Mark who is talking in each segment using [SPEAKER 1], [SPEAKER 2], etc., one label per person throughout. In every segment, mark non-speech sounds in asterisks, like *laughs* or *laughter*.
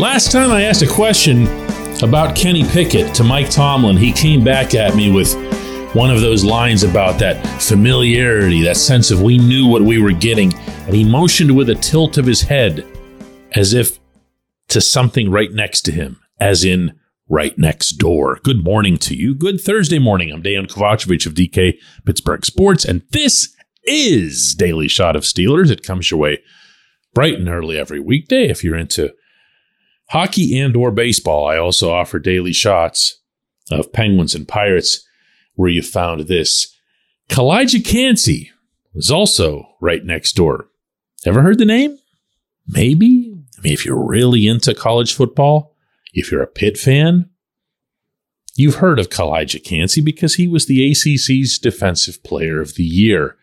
[SPEAKER 1] Last time I asked a question about Kenny Pickett to Mike Tomlin, he came back at me with one of those lines about that familiarity, that sense of we knew what we were getting, and he motioned with a tilt of his head as if to something right next to him, as in right next door. Good morning to you. Good Thursday morning. I'm Dejan Kovacevic of DK Pittsburgh Sports, and this is Daily Shot of Steelers. It comes your way bright and early every weekday if you're into hockey and or baseball. I also offer daily shots of Penguins and Pirates where you found this. Calijah Kancey was also right next door. Ever heard the name? Maybe. I mean, if you're really into college football, if you're a Pitt fan, you've heard of Calijah Kancey because he was the ACC's Defensive Player of the Year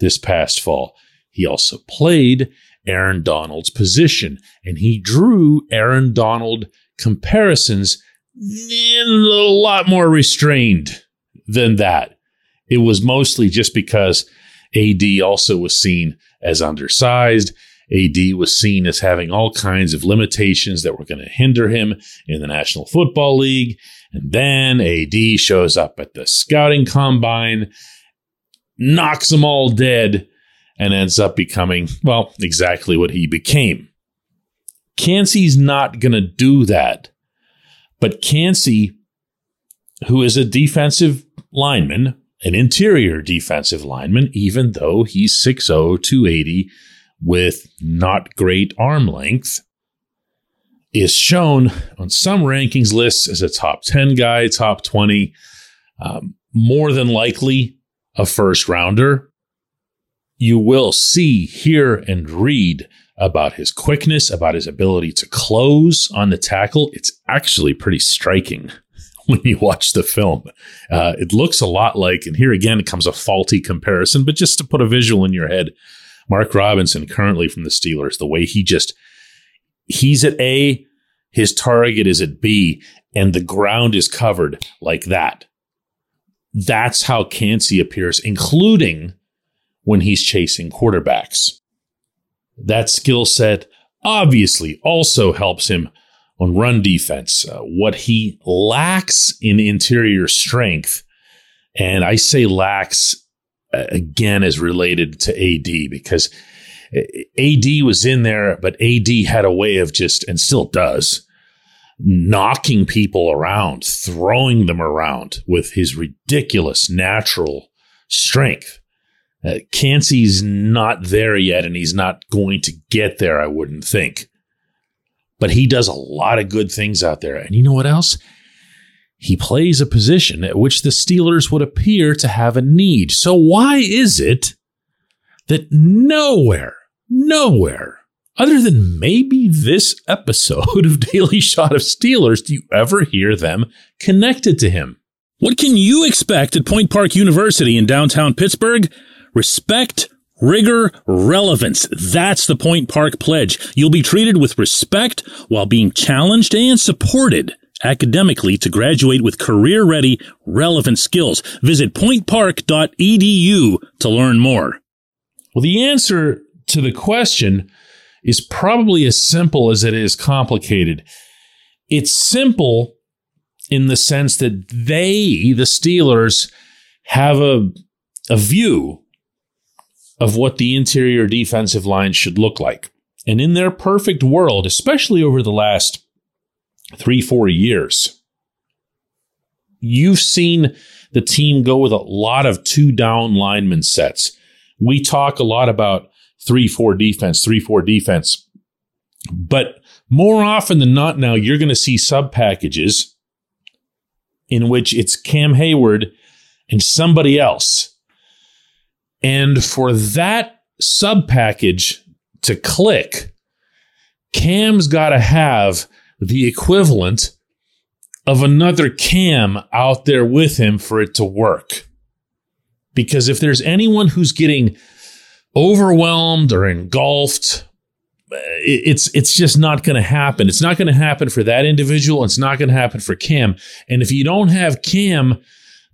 [SPEAKER 1] this past fall. He also played Aaron Donald's position, and he drew Aaron Donald comparisons a lot more restrained than that. It was mostly just because AD also was seen as undersized. AD was seen as having all kinds of limitations that were going to hinder him in the National Football League. And then AD shows up at the scouting combine, knocks them all dead, and ends up becoming, well, exactly what he became. Kancey's not going to do that. But Kancey, who is a defensive lineman, an interior defensive lineman, even though he's 6'0, 280 with not great arm length, is shown on some rankings lists as a top 10 guy, top 20, um, more than likely a first rounder you will see, hear, and read about his quickness, about his ability to close on the tackle. It's actually pretty striking *laughs* when you watch the film. Uh, it looks a lot like, and here again it comes a faulty comparison, but just to put a visual in your head, Mark Robinson, currently from the Steelers, the way he just, he's at A, his target is at B, and the ground is covered like that. That's how Kancey appears, including when he's chasing quarterbacks. That skill set obviously also helps him on run defense. Uh, what he lacks in interior strength, and I say lacks uh, again is related to AD because uh, AD was in there, but AD had a way of just, and still does, knocking people around, throwing them around with his ridiculous natural strength. Uh, Kancey's not there yet, and he's not going to get there, I wouldn't think. But he does a lot of good things out there. And you know what else? He plays a position at which the Steelers would appear to have a need. So why is it that nowhere, nowhere, other than maybe this episode of *laughs* Daily Shot of Steelers, do you ever hear them connected to him?
[SPEAKER 2] What can you expect at Point Park University in downtown Pittsburgh? Respect, rigor, relevance. That's the Point Park Pledge. You'll be treated with respect while being challenged and supported academically to graduate with career ready, relevant skills. Visit pointpark.edu to learn more.
[SPEAKER 1] Well, the answer to the question is probably as simple as it is complicated. It's simple in the sense that they, the Steelers, have a, a view of what the interior defensive line should look like. And in their perfect world, especially over the last three, four years, you've seen the team go with a lot of two down lineman sets. We talk a lot about 3 4 defense, 3 4 defense. But more often than not, now you're going to see sub packages in which it's Cam Heyward and somebody else. And for that sub package to click, Cam's got to have the equivalent of another Cam out there with him for it to work. Because if there's anyone who's getting overwhelmed or engulfed, it's it's just not going to happen. It's not going to happen for that individual. It's not going to happen for Cam. And if you don't have Cam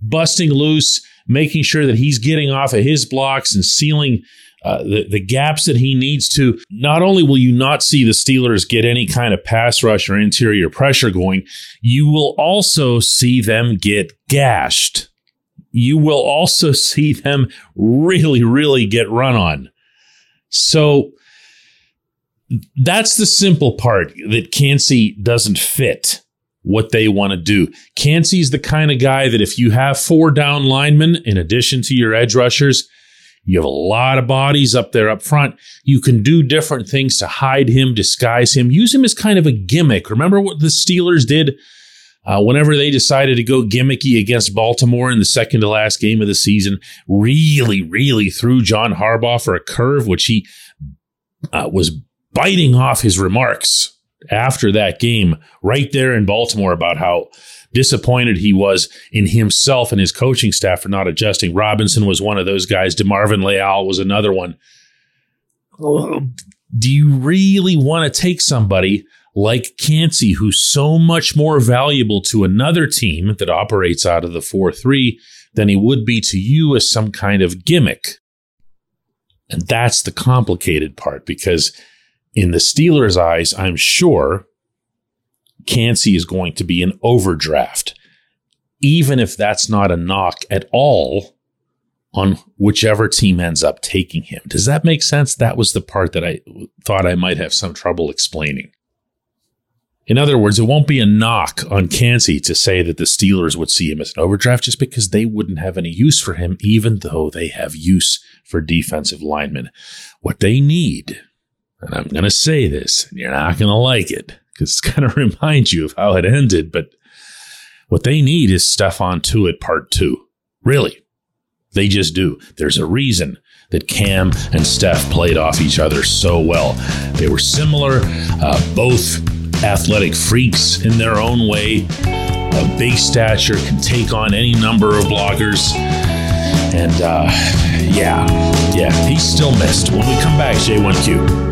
[SPEAKER 1] busting loose, making sure that he's getting off of his blocks and sealing uh, the, the gaps that he needs to, not only will you not see the Steelers get any kind of pass rush or interior pressure going, you will also see them get gashed. You will also *laughs* see them really, really get run on. So that's the simple part that Kancey doesn't fit what they want to do. Kancey's the kind of guy that if you have four down linemen in addition to your edge rushers, you have a lot of bodies up there up front. You can do different things to hide him, disguise him, use him as kind of a gimmick. Remember what the Steelers did uh, whenever they decided to go gimmicky against Baltimore in the second to last game of the season? Really, really threw John Harbaugh for a curve, which he uh, was biting off his remarks after that game right there in Baltimore about how disappointed he was in himself and his coaching staff for not adjusting. Robinson was one of those guys. DeMarvin Leal was another one. Do you really want to take somebody like Kancey, who's so much more valuable to another team that operates out of the 4 3 than he would be to you as some kind of gimmick? And that's the complicated part because in the Steelers' eyes, I'm sure Kancey is going to be an overdraft, even if that's not a knock at all on whichever team ends up taking him. Does that make sense? That was the part that I thought I might have some trouble explaining. In other words, it won't be a knock on Kancey to say that the Steelers would see him as an overdraft just because they wouldn't have any use for him, even though they have use for defensive linemen. What they need, and I'm going to say this, and you're not going to like it, because it's *laughs* going to remind you of how it ended. But what they need is Stephon Tuitt part two. Really. They just do. There's a reason that Cam and Steph played off each other so well. They were similar, uh, both athletic freaks in their own way. A big stature can take on any number of blockers. And uh, yeah, yeah, he's still missed. When we come back, J1Q.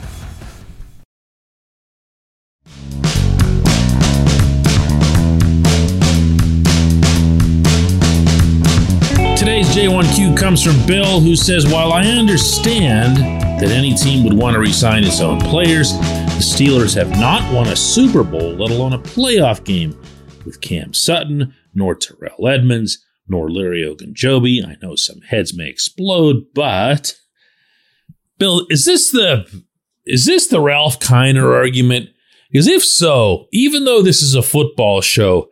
[SPEAKER 1] J1Q comes from Bill, who says While I understand that any team would want to resign its own players, the Steelers have not won a Super Bowl, let alone a playoff game, with Cam Sutton, nor Terrell Edmunds, nor Larry Ogunjobi. I know some heads may explode, but Bill, is this the is this the Ralph Kiner argument? Because if so, even though this is a football show,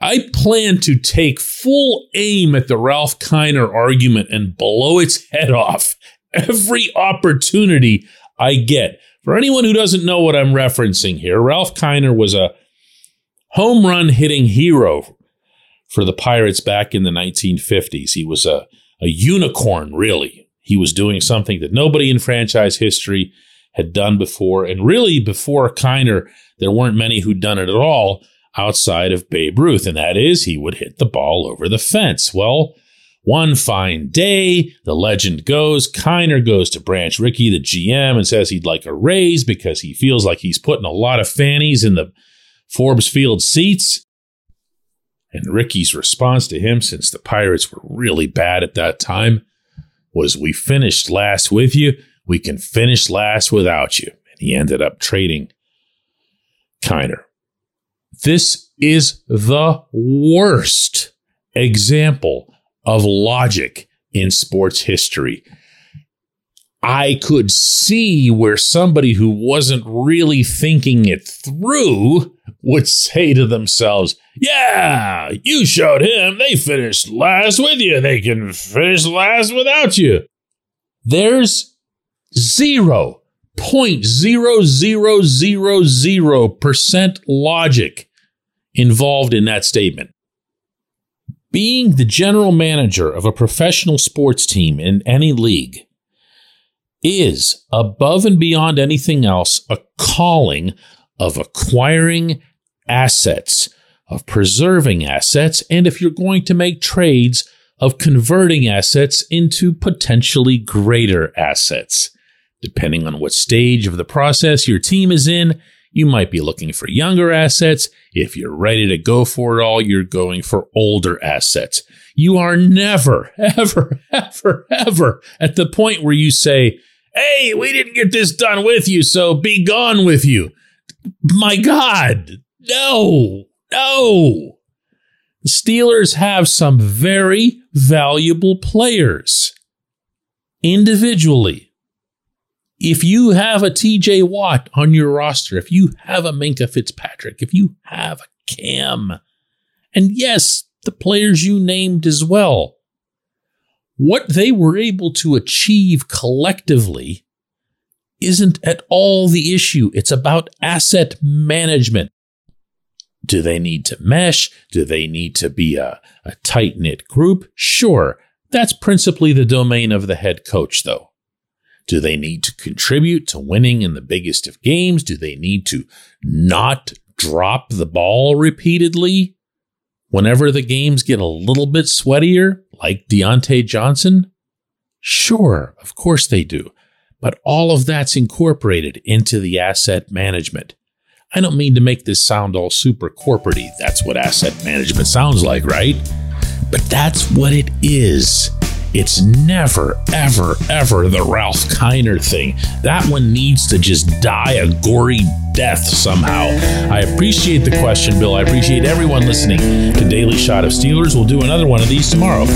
[SPEAKER 1] I plan to take full aim at the Ralph Kiner argument and blow its head off every opportunity I get. For anyone who doesn't know what I'm referencing here, Ralph Kiner was a home run hitting hero for the Pirates back in the 1950s. He was a, a unicorn, really. He was doing something that nobody in franchise history had done before. And really, before Kiner, there weren't many who'd done it at all outside of Babe Ruth, and that is he would hit the ball over the fence. Well, one fine day, the legend goes, Kiner goes to Branch Rickey, the GM, and says he'd like a raise because he feels like he's putting a lot of fannies in the Forbes Field seats. And Rickey's response to him, since the Pirates were really bad at that time, was We finished last with you. We can finish last without you. And he ended up trading Kiner. This is the worst example of logic in sports history. I could see where somebody who wasn't really thinking it through would say to themselves, Yeah, you showed him. They finished last with you. They can finish last without you. There's zero point zero zero zero zero percent logic involved in that statement. Being the general manager of a professional sports team in any league is, above and beyond anything else, a calling of acquiring assets, of preserving assets, and if you're going to make trades, of converting assets into potentially greater assets. Depending on what stage of the process your team is in, you might be looking for younger assets. If you're ready to go for it all, you're going for older assets. You are never, *laughs* ever, ever, ever at the point where you say, Hey, we didn't get this done with you, so be gone with you. My God, no, no. The Steelers have some very valuable players individually if you have a TJ Watt on your roster, if you have a Minkah Fitzpatrick, if you have a Cam, and yes, the players you named as well, what they were able to achieve collectively isn't at all the issue. It's about asset management. Do they need to mesh? Do they need to be a, a tight knit group? Sure. That's principally the domain of the head coach, though. Do they need to contribute to winning in the biggest of games? Do they need to not drop the ball repeatedly whenever the games get a little bit sweatier, like Diontae Johnson? Sure, of course they do. But all of that's incorporated into the asset management. I don't mean to make this sound all super corporatey. That's what asset management sounds like, right? But that's what it is. It's never, ever, ever the Ralph Kiner thing. That one needs to just die a gory death somehow. I appreciate the question, Bill. I appreciate everyone listening to Daily Shot of Steelers. We'll do another one of these tomorrow.